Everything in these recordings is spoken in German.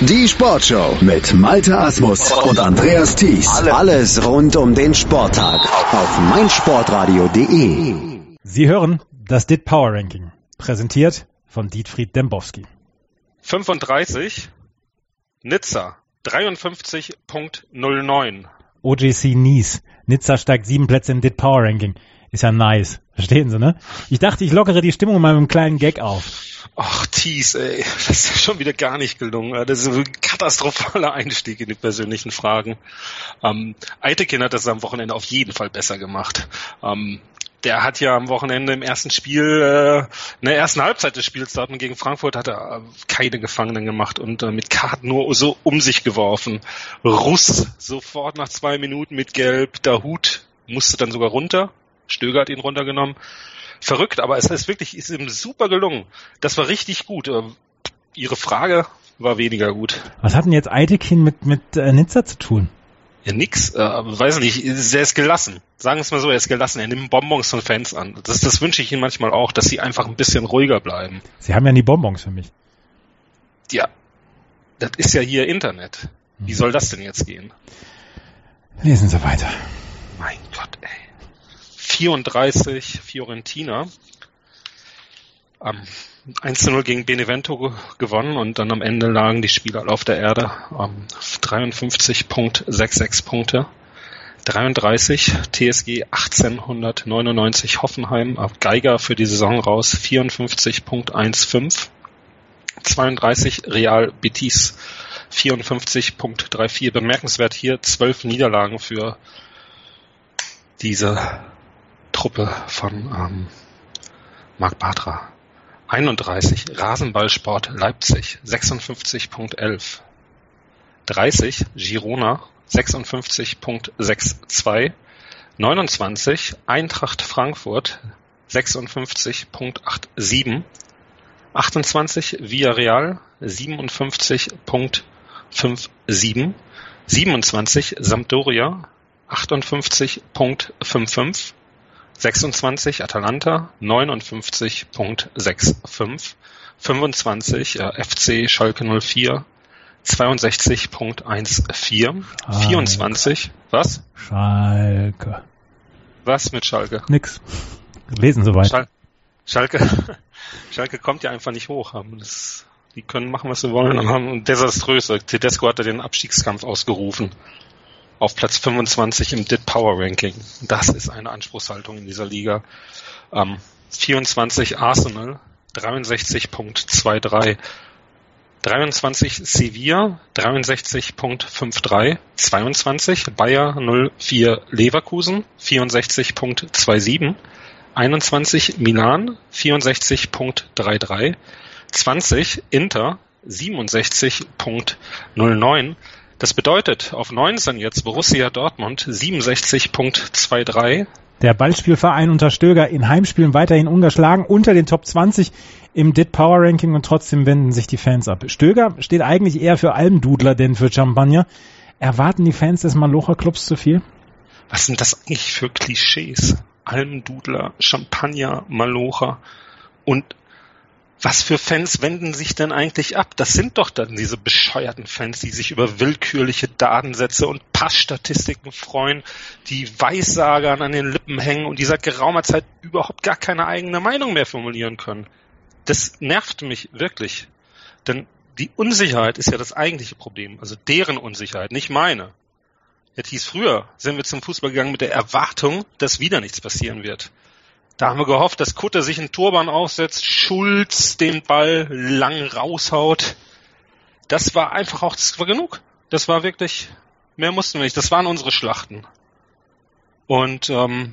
Die Sportshow mit Malte Asmus und Andreas Thies. Alles rund um den Sporttag auf meinsportradio.de. Sie hören das DIT Power Ranking, präsentiert von Dietfried Dembowski. 35 Nizza 53.09 OGC Nice. Nizza steigt sieben Plätze im DIT Power Ranking. Ist ja nice. Verstehen Sie, ne? Ich dachte, ich lockere die Stimmung mal mit einem kleinen Gag auf. Ach, Thies, ey, das ist schon wieder gar nicht gelungen. Das ist ein katastrophaler Einstieg in die persönlichen Fragen. Ähm, Eitekin hat das am Wochenende auf jeden Fall besser gemacht. Ähm, der hat ja am Wochenende im ersten Spiel, äh, in der ersten Halbzeit des Spiels Dortmund gegen Frankfurt hat er äh, keine Gefangenen gemacht und äh, mit Karten nur so um sich geworfen. Russ sofort nach zwei Minuten mit Gelb, der Hut musste dann sogar runter. Stöger hat ihn runtergenommen. Verrückt, aber es ist wirklich, ist ihm super gelungen. Das war richtig gut. Äh, Ihre Frage war weniger gut. Was hat denn jetzt Eitekin mit, mit äh, Nizza zu tun? Ja, nix, äh, weiß nicht, er ist gelassen. Sagen wir es mal so, er ist gelassen. Er nimmt Bonbons von Fans an. Das, das wünsche ich ihm manchmal auch, dass sie einfach ein bisschen ruhiger bleiben. Sie haben ja nie Bonbons für mich. Ja, das ist ja hier Internet. Wie soll das denn jetzt gehen? Lesen Sie weiter. Mein Gott, ey. 34 Fiorentina. Ähm, 1 zu 0 gegen Benevento gewonnen und dann am Ende lagen die Spieler auf der Erde. Ähm, 53.66 Punkte. 33 TSG 1899 Hoffenheim, Geiger für die Saison raus 54.15. 32 Real Betis 54.34. Bemerkenswert hier zwölf Niederlagen für diese Truppe von ähm, Marc Bartra. 31 Rasenballsport Leipzig 56.11. 30 Girona 56.62. 29 Eintracht Frankfurt 56.87. 28 Villarreal 57.57. 27 Sampdoria 58.55. 26 Atalanta 59.65. 25 äh, FC Schalke 04 62.14. 24 was? Schalke. Was mit Schalke? Nix. Lesen Sie weiter. Schal Schalke, Schalke kommt ja einfach nicht hoch. Das, die können machen, was sie wollen. Und haben desaströs. Tedesco hatte den Abstiegskampf ausgerufen. Auf Platz 25 im DIT Power Ranking. Das ist eine Anspruchshaltung in dieser Liga. Ähm, 24 Arsenal, 63.23. 23 Sevilla, 63.53. 22 Bayer 04 Leverkusen, 64.27. 21 Milan 64.33, 20 Inter 67.09. Das bedeutet auf 19 jetzt Borussia Dortmund 67.23. Der Ballspielverein unter Stöger in Heimspielen weiterhin ungeschlagen unter den Top 20 im DIT Power Ranking und trotzdem wenden sich die Fans ab. Stöger steht eigentlich eher für Almdudler, denn für Champagner. Erwarten die Fans des Malocher Clubs zu viel? Was sind das eigentlich für Klischees? Almdudler, Champagner, Malocher und was für Fans wenden sich denn eigentlich ab? Das sind doch dann diese bescheuerten Fans, die sich über willkürliche Datensätze und Passstatistiken freuen, die Weissagern an den Lippen hängen und die seit geraumer Zeit überhaupt gar keine eigene Meinung mehr formulieren können. Das nervt mich wirklich. Denn die Unsicherheit ist ja das eigentliche Problem. Also deren Unsicherheit, nicht meine. Jetzt hieß früher, sind wir zum Fußball gegangen mit der Erwartung, dass wieder nichts passieren wird. Da haben wir gehofft, dass Kutter sich einen Turban aufsetzt, Schulz den Ball lang raushaut. Das war einfach auch, das war genug. Das war wirklich, mehr mussten wir nicht. Das waren unsere Schlachten. Und ähm,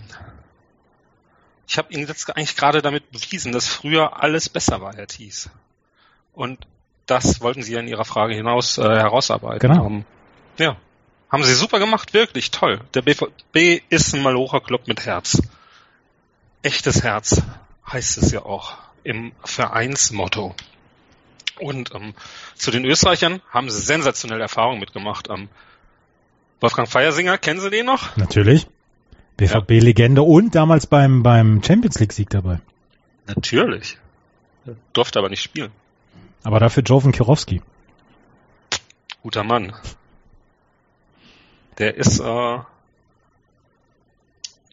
ich habe Ihnen jetzt eigentlich gerade damit bewiesen, dass früher alles besser war, Herr Thies. Und das wollten Sie ja in Ihrer Frage hinaus äh, herausarbeiten. Genau. Um, ja, haben Sie super gemacht, wirklich toll. Der BVB ist ein Malocher Club mit Herz echtes Herz heißt es ja auch im Vereinsmotto. Und ähm, zu den Österreichern haben sie sensationelle Erfahrungen mitgemacht. Ähm, Wolfgang Feiersinger, kennen Sie den noch? Natürlich. BVB-Legende und damals beim, beim Champions League-Sieg dabei. Natürlich. Durfte aber nicht spielen. Aber dafür Joven Kirowski. Guter Mann. Der ist äh,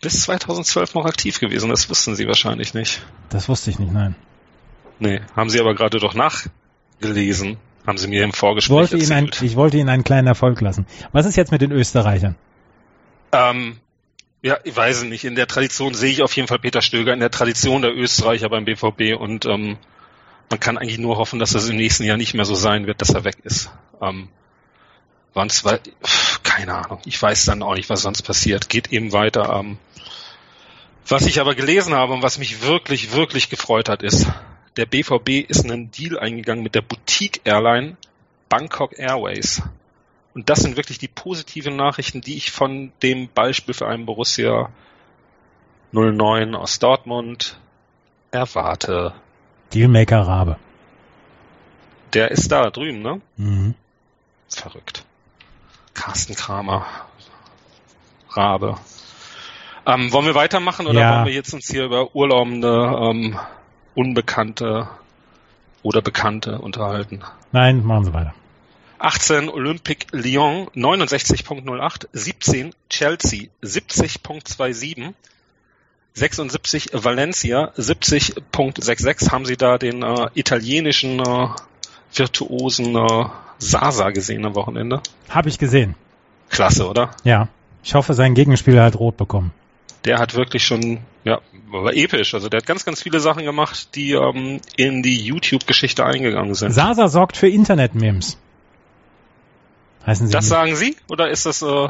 bis 2012 noch aktiv gewesen. Das wussten Sie wahrscheinlich nicht. Das wusste ich nicht, nein. Nee, haben Sie aber gerade doch nachgelesen. Haben Sie mir im Vorgespräch wollte, Ihnen ein, erzählt. ich wollte Ihnen einen kleinen Erfolg lassen. Was ist jetzt mit den Österreichern? Ähm, ja, ich weiß nicht. In der Tradition sehe ich auf jeden Fall Peter Stöger in der Tradition der Österreicher beim BVB und ähm, man kann eigentlich nur hoffen, dass es im nächsten Jahr nicht mehr so sein wird, dass er weg ist. Ähm, sonst, weil, keine Ahnung. Ich weiß dann auch nicht, was sonst passiert. Geht eben weiter. Ähm, was ich aber gelesen habe und was mich wirklich, wirklich gefreut hat, ist, der BVB ist einen Deal eingegangen mit der Boutique Airline Bangkok Airways. Und das sind wirklich die positiven Nachrichten, die ich von dem Beispielverein Borussia 09 aus Dortmund erwarte. Dealmaker Rabe. Der ist da drüben, ne? Mhm. Verrückt. Carsten Kramer. Rabe. Ähm, wollen wir weitermachen oder Ja. wollen wir jetzt uns hier über urlaubende, ähm, Unbekannte oder Bekannte unterhalten? Nein, machen Sie weiter. 18 Olympique Lyon 69.08, 17 Chelsea 70.27, 76 Valencia 70.66. Haben Sie da den äh, italienischen äh, virtuosen äh, Sasa gesehen am Wochenende? Habe ich gesehen. Klasse, oder? Ja. Ich hoffe, sein Gegenspieler hat rot bekommen. Der hat wirklich schon, ja, war episch. Also der hat ganz, ganz viele Sachen gemacht, die ähm, in die YouTube-Geschichte eingegangen sind. Sasa sorgt für Internet-Memes. Heißen Sie das nicht? sagen Sie? Oder ist das, äh,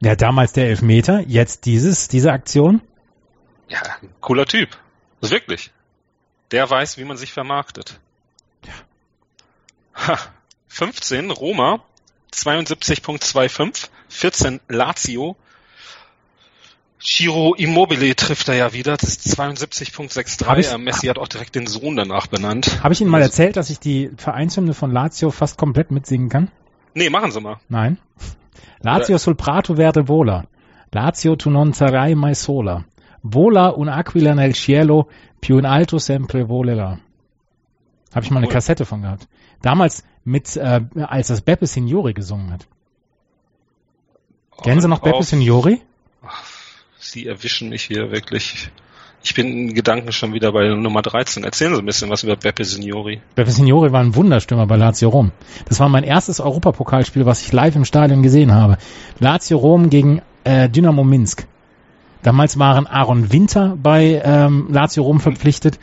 Ja, damals der Elfmeter, jetzt dieses, diese Aktion. Ja, cooler Typ. Das ist wirklich. Der weiß, wie man sich vermarktet. Ha, 15 Roma, 72.25, 14 Lazio. Giro Immobile trifft er ja wieder, das ist Hab 72.63. ich- Äh, Messi hat auch direkt den Sohn danach benannt. Habe ich Ihnen mal erzählt, dass ich die Vereinshymne von Lazio fast komplett mitsingen kann? Nee, machen Sie mal. Nein. Lazio sul prato verde vola. Lazio tu non sarai mai sola. Vola un'aquila nel cielo, più in alto sempre volerà. Habe ich mal eine. Kassette von gehabt. Damals mit, äh, als das Beppe Signori gesungen hat. Kennen Sie noch Beppe Signori? Sie erwischen mich hier wirklich. Ich bin in Gedanken schon wieder bei Nummer 13. Erzählen Sie ein bisschen was über Beppe Signori. Beppe Signori war ein Wunderstürmer bei Lazio Rom. Das war mein erstes Europapokalspiel, was ich live im Stadion gesehen habe. Lazio Rom gegen äh, Dynamo Minsk. Damals waren Aaron Winter bei ähm, Lazio Rom verpflichtet.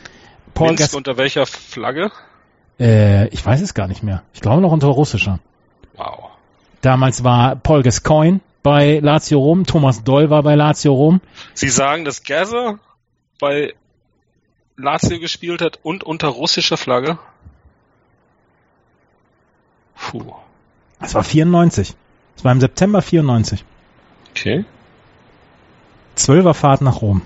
Paul Minsk Gas unter welcher Flagge? äh, ich weiß es gar nicht mehr. Ich glaube noch unter russischer. Wow. Damals war Paul Gascoigne bei Lazio Rom, Thomas Doll war bei Lazio Rom. Sie sagen, dass Gaza bei Lazio gespielt hat und unter russischer Flagge? Puh. Das war 94. Das war im September 94. Okay. Zwölfer Fahrt nach Rom.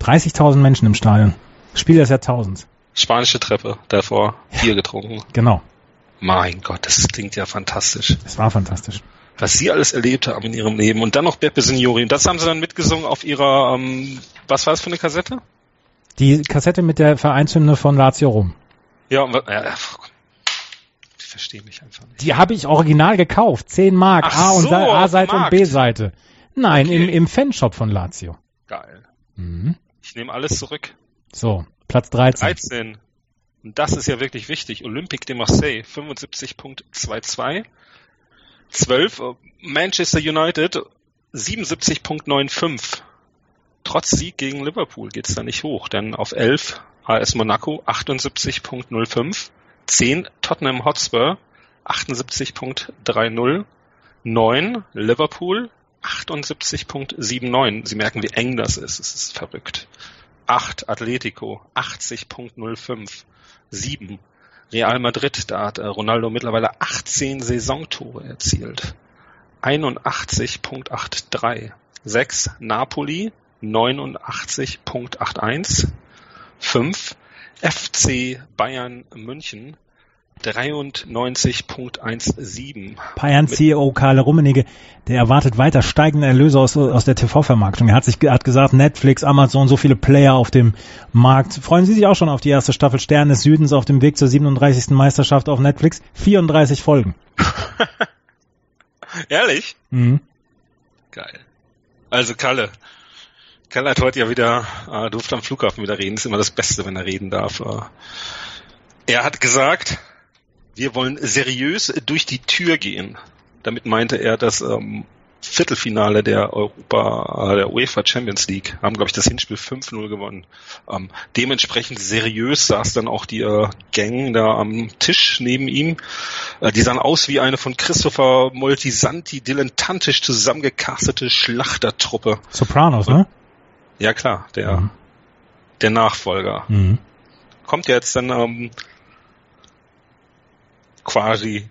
30.000 Menschen im Stadion. Spiel des Jahrtausends. Spanische Treppe, davor Bier getrunken. Genau. Mein Gott, das klingt ja fantastisch. Das war fantastisch. Was Sie alles erlebt haben in Ihrem Leben. Und dann noch Beppe Signori. Und das haben Sie dann mitgesungen auf Ihrer, ähm, was war das für eine Kassette? Die Kassette mit der Vereinshymne von Lazio Rom. Ja, und, äh, ich verstehe mich einfach nicht. Die habe ich original gekauft. 10 Mark. Ach A und so, A-Seite und. B-Seite. Nein, Okay. im, im Fanshop von Lazio. Geil. Mhm. Ich nehme alles zurück. So, Platz 13. 13. Und das ist ja wirklich wichtig. Olympique de Marseille 75.22. 12. äh, Manchester United 77.95. Trotz Sieg gegen Liverpool geht's da nicht hoch, denn auf 11 AS Monaco 78.05. 10 Tottenham Hotspur 78.30. 9 Liverpool 78.79. Sie merken, wie eng das ist. Es ist verrückt. 8 Atletico 80.05. 7 Real Madrid, da hat äh, Ronaldo mittlerweile 18 Saisontore erzielt. 81.83. 6 Napoli 89.81. 5 FC Bayern München 93.17. Bayern CEO Karl Rummenigge, der erwartet weiter steigende Erlöse aus, aus der TV-Vermarktung. Er hat sich hat gesagt, Netflix, Amazon, so viele Player auf dem Markt. Freuen Sie sich auch schon auf die erste Staffel Stern des Südens auf dem Weg zur 37. Meisterschaft auf Netflix? 34 Folgen. Ehrlich? Mhm. Geil. Also Kalle. Kalle hat heute ja wieder, äh, durfte am Flughafen wieder reden. Ist immer das Beste, wenn er reden darf. Äh, er hat gesagt, wir wollen seriös durch die Tür gehen. Damit meinte er das ähm, Viertelfinale der Europa, äh, der UEFA Champions League, haben, glaube ich, das Hinspiel 5-0 gewonnen. Ähm, dementsprechend seriös saß dann auch die äh, Gang da am Tisch neben ihm. Äh, die sahen aus wie eine von Christopher Moltisanti dilettantisch zusammengecastete Schlachtertruppe. Sopranos, ne? Ja klar, der, Mhm. der Nachfolger. Mhm. Kommt ja jetzt dann ähm, quasi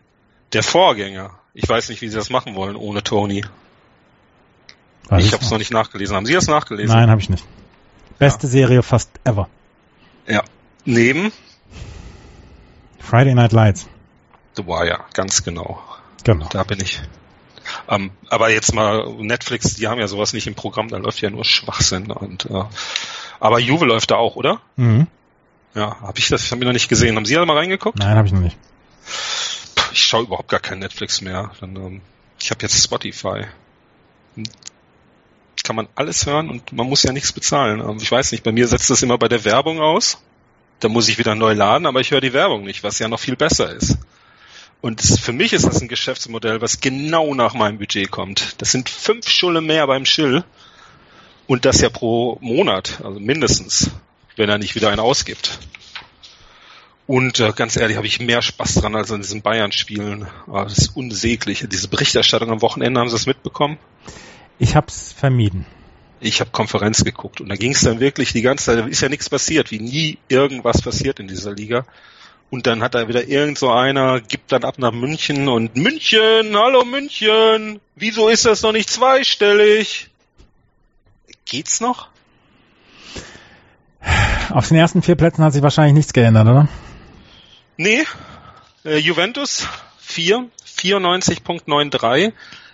der Vorgänger. Ich weiß nicht, wie sie das machen wollen ohne Tony. Weiß ich habe es noch nicht nachgelesen. Haben Sie das nachgelesen? Nein, habe ich nicht. Beste Serie fast ever. Ja. Neben Friday Night Lights. The Wire, ganz genau. Genau. Da bin ich. Ähm, aber jetzt mal Netflix, die haben ja sowas nicht im Programm, da läuft ja nur Schwachsinn und äh, aber Juve läuft da auch, oder? Mhm. Ja, habe ich das, habe noch nicht gesehen. Haben Sie da mal reingeguckt? Nein, habe ich noch nicht. Ich schaue überhaupt gar kein Netflix mehr. Dann, ähm, ich habe jetzt Spotify. Kann man alles hören und man muss ja nichts bezahlen. Ähm, Ich weiß nicht, bei mir setzt das immer bei der Werbung aus. Da muss ich wieder neu laden, aber ich höre die Werbung nicht, was ja noch viel besser ist. Und es- für mich ist das ein Geschäftsmodell, was genau nach meinem Budget kommt. Das sind fünf Schulle mehr beim Schill und das ja pro Monat, also mindestens, wenn er nicht wieder einen ausgibt. Und äh, ganz ehrlich, habe ich mehr Spaß dran als an diesen Bayern-Spielen. Ah, das ist unsäglich. Diese Berichterstattung am Wochenende, haben Sie das mitbekommen? Ich hab's vermieden. Ich habe Konferenz geguckt und da ging es dann wirklich die ganze Zeit, da ist ja nichts passiert, wie nie irgendwas passiert in dieser Liga. Und dann hat da wieder irgend so einer, gibt dann ab nach München und München, hallo München, wieso ist das noch nicht zweistellig? Geht's noch? Auf den ersten vier Plätzen hat sich wahrscheinlich nichts geändert, oder? Nee, äh, Juventus 4, 94.93,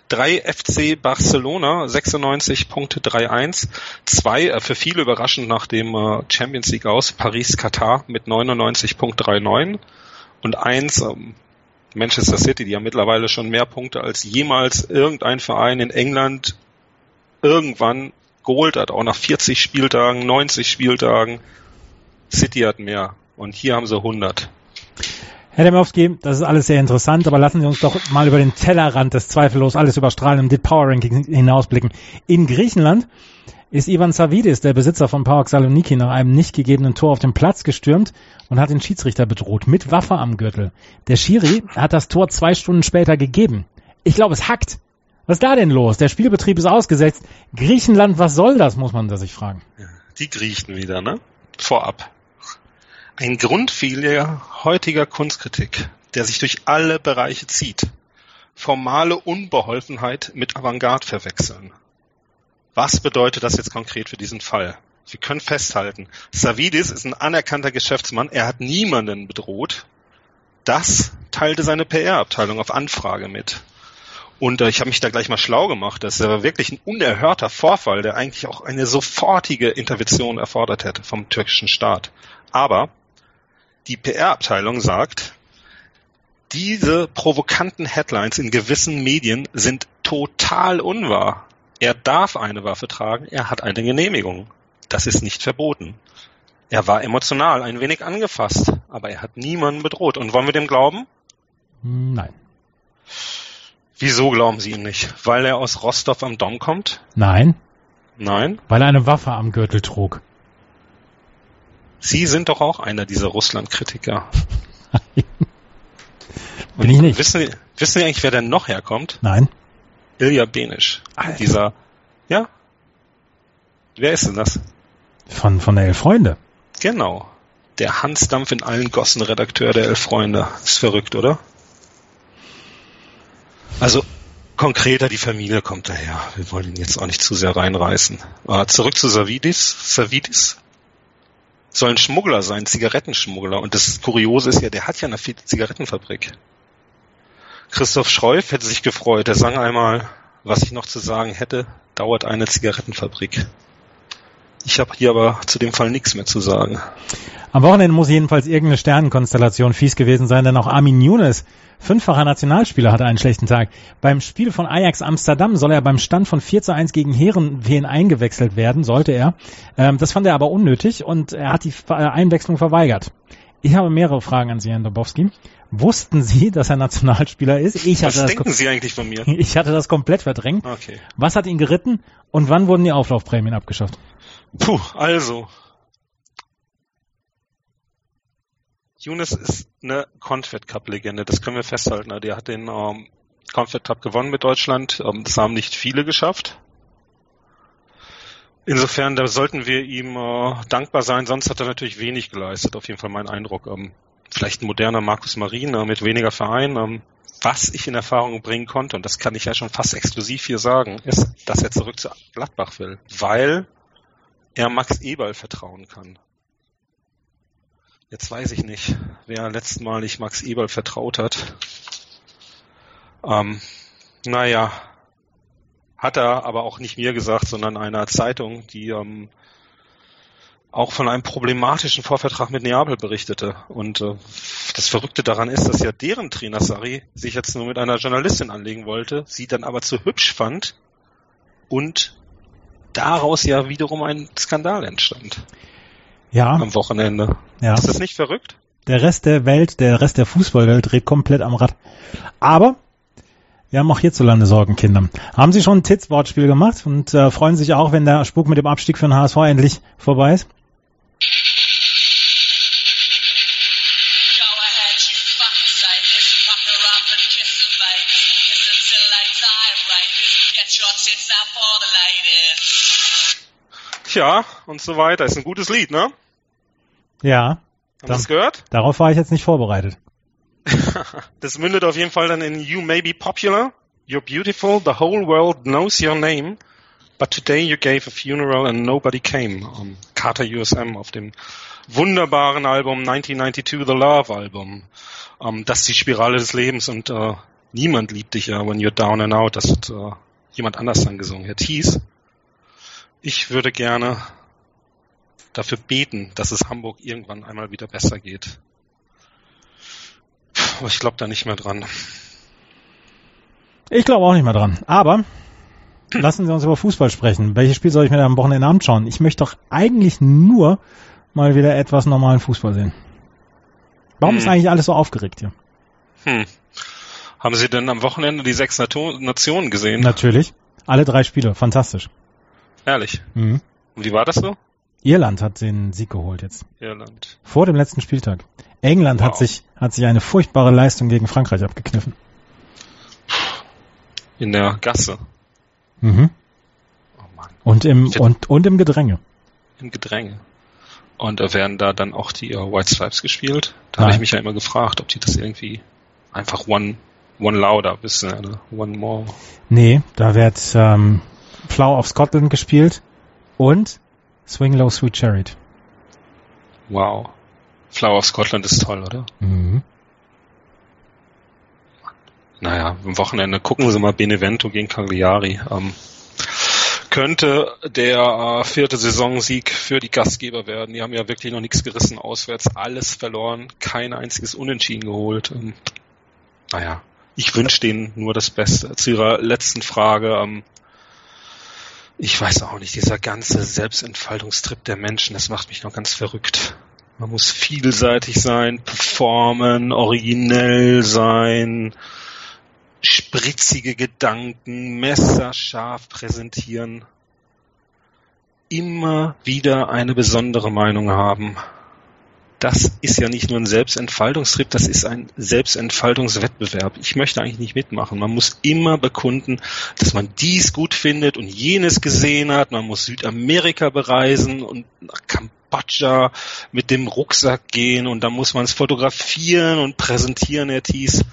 3 FC Barcelona 96.31, 2 äh, für viele überraschend nach dem äh, Champions League aus Paris Katar mit 99.39 und 1 ähm, Manchester City, die haben mittlerweile schon mehr Punkte als jemals irgendein Verein in England irgendwann geholt hat, auch nach 40 Spieltagen, 90 Spieltagen. City hat mehr. Und hier haben sie 100. Herr Demowski, das ist alles sehr interessant, aber lassen Sie uns doch mal über den Tellerrand des zweifellos alles überstrahlenden DIT Power Ranking hinausblicken. In Griechenland ist Ivan Savidis, der Besitzer von PAOK Saloniki, nach einem nicht gegebenen Tor auf den Platz gestürmt und hat den Schiedsrichter bedroht, mit Waffe am Gürtel. Der Schiri hat das Tor zwei Stunden später gegeben. Ich glaube, es hackt. Was ist da denn los? Der Spielbetrieb ist ausgesetzt. Griechenland, was soll das, muss man da sich fragen. Die Griechen wieder, ne? Vorab. Ein Grundfehler heutiger Kunstkritik, der sich durch alle Bereiche zieht. Formale Unbeholfenheit mit Avantgarde verwechseln. Was bedeutet das jetzt konkret für diesen Fall? Wir können festhalten, Savidis ist ein anerkannter Geschäftsmann, er hat niemanden bedroht. Das teilte seine PR-Abteilung auf Anfrage mit. Und äh, ich habe mich da gleich mal schlau gemacht. Das ja wirklich ein unerhörter Vorfall, der eigentlich auch eine sofortige Intervention erfordert hätte vom türkischen Staat. Aber die PR-Abteilung sagt, diese provokanten Headlines in gewissen Medien sind total unwahr. Er darf eine Waffe tragen, er hat eine Genehmigung. Das ist nicht verboten. Er war emotional ein wenig angefasst, aber er hat niemanden bedroht. Und wollen wir dem glauben? Nein. Wieso glauben Sie ihm nicht? Weil er aus Rostov am Don kommt? Nein, Nein? weil er eine Waffe am Gürtel trug. Sie sind doch auch einer dieser Russland-Kritiker. Bin ich nicht. Wissen, Sie- wissen Sie eigentlich, wer denn noch herkommt? Nein. Ilja Benisch. Alter. Dieser, ja? Wer ist denn das? Von, von der Elf Freunde. Genau. Der Hansdampf in allen Gossen Redakteur der Elf Freunde. Ist verrückt, oder? Also, konkreter, die Familie kommt daher. Wir wollen ihn jetzt auch nicht zu sehr reinreißen. Aber zurück zu Savidis. Savidis. Soll ein Schmuggler sein, Zigarettenschmuggler. Und das Kuriose ist ja, der hat ja eine Zigarettenfabrik. Christoph Schreuf hätte sich gefreut. Er sang einmal, was ich noch zu sagen hätte, dauert eine Zigarettenfabrik. Ich habe hier aber zu dem Fall nichts mehr zu sagen. Am Wochenende muss jedenfalls irgendeine Sternenkonstellation fies gewesen sein, denn auch Armin Younes, fünffacher Nationalspieler, hatte einen schlechten Tag. Beim Spiel von Ajax Amsterdam soll er beim Stand von 4 zu 1 gegen Herenveen eingewechselt werden, sollte er. Ähm, das fand er aber unnötig und er hat die äh, Einwechslung verweigert. Ich habe mehrere Fragen an Sie, Herrn Dobowski. Wussten Sie, dass er Nationalspieler ist? Ich Was denken Sie eigentlich von mir? Ich hatte das komplett verdrängt. Okay. Was hat ihn geritten und wann wurden die Auflaufprämien abgeschafft? Puh, also. Younes ist eine Confed Cup Legende, das können wir festhalten. Der hat den ähm, Confed Cup gewonnen mit Deutschland. Ähm, das haben nicht viele geschafft. Insofern, da sollten wir ihm äh, dankbar sein, sonst hat er natürlich wenig geleistet, auf jeden Fall mein Eindruck. Ähm, vielleicht ein moderner Markus Marin äh, mit weniger Verein. Ähm, was ich in Erfahrung bringen konnte, und das kann ich ja schon fast exklusiv hier sagen, ist, dass er zurück zu Gladbach will, weil er Max Eberl vertrauen kann. Jetzt weiß ich nicht, wer letztmalig Max Eberl vertraut hat. Ähm, naja, hat er aber auch nicht mir gesagt, sondern einer Zeitung, die ähm, auch von einem problematischen Vorvertrag mit Neapel berichtete. Und äh, das Verrückte daran ist, dass ja deren Trainer Sari sich jetzt nur mit einer Journalistin anlegen wollte, sie dann aber zu hübsch fand und daraus ja wiederum ein Skandal entstand. Ja. Am Wochenende. Ja. Ist das nicht verrückt? Der Rest der Welt, der Rest der Fußballwelt dreht komplett am Rad. Aber wir haben auch hierzulande Sorgenkinder. Haben Sie schon ein Titz-Wortspiel gemacht und äh, freuen sich auch, wenn der Spuk mit dem Abstieg für den HSV endlich vorbei ist? Ja, und so weiter. Ist ein gutes Lied, ne? Ja. Haben Sie es gehört? Darauf war ich jetzt nicht vorbereitet. das mündet auf jeden Fall dann in You may be popular, you're beautiful, the whole world knows your name, but today you gave a funeral and nobody came. Um, Carter USM auf dem wunderbaren Album 1992, The Love Album. Um, das ist die Spirale des Lebens und uh, niemand liebt dich ja, when you're down and out. Das hat uh, jemand anders dann gesungen. Herr Thies, ich würde gerne dafür beten, dass es Hamburg irgendwann einmal wieder besser geht. Aber ich glaube da nicht mehr dran. Ich glaube auch nicht mehr dran. Aber lassen Sie uns über Fußball sprechen. Welches Spiel soll ich mir da am Wochenende anschauen? Ich möchte doch eigentlich nur mal wieder etwas normalen Fußball sehen. Warum hm. ist eigentlich alles so aufgeregt hier? Hm. Haben Sie denn am Wochenende die sechs Nationen gesehen? Natürlich. Alle drei Spiele. Fantastisch. Ehrlich. Mhm. Und wie war das so? Irland hat den Sieg geholt jetzt. Irland. Vor dem letzten Spieltag. England wow. hat sich, hat sich eine furchtbare Leistung gegen Frankreich abgekniffen. In der Gasse. Mhm. Oh Mann. Und im, und, und im Gedränge. Im Gedränge. Und da werden da dann auch die uh, White Stripes gespielt. Da habe ich mich ja immer gefragt, ob die das irgendwie einfach one, one louder wissen, oder one more. Nee, da wird ähm, Flower of Scotland gespielt und Swing Low Sweet Chariot. Wow. Flower of Scotland ist toll, oder? Mhm. Naja, am Wochenende gucken Sie mal Benevento gegen Cagliari. Ähm, könnte der äh, vierte Saisonsieg für die Gastgeber werden. Die haben ja wirklich noch nichts gerissen auswärts, alles verloren, kein einziges Unentschieden geholt. Ähm, naja, ich wünsche denen nur das Beste. Zu Ihrer letzten Frage, ähm, ich weiß auch nicht, dieser ganze Selbstentfaltungstrip der Menschen, das macht mich noch ganz verrückt. Man muss vielseitig sein, performen, originell sein, spritzige Gedanken, messerscharf präsentieren, immer wieder eine besondere Meinung haben das ist ja nicht nur ein Selbstentfaltungstrip, das ist ein Selbstentfaltungswettbewerb. Ich möchte eigentlich nicht mitmachen. Man muss immer bekunden, dass man dies gut findet und jenes gesehen hat. Man muss Südamerika bereisen und nach Kambodscha mit dem Rucksack gehen und dann muss man es fotografieren und präsentieren, Herr Thies.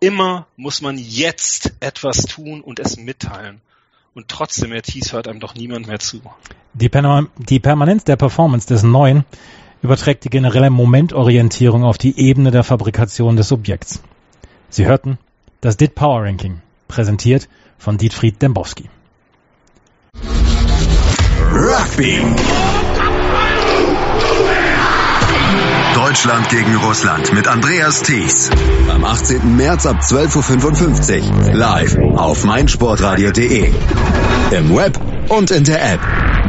Immer muss man jetzt etwas tun und es mitteilen. Und trotzdem, Herr Thies, hört einem doch niemand mehr zu. Die, Perma die Permanenz der Performance des Neuen überträgt die generelle Momentorientierung auf die Ebene der Fabrikation des Subjekts. Sie hörten das DIT Power Ranking, präsentiert von Dietfried Dembowski. Rugby. Deutschland gegen Russland mit Andreas Thies. Am 18. März ab 12.55 Uhr. Live auf meinsportradio.de. Im Web und in der App.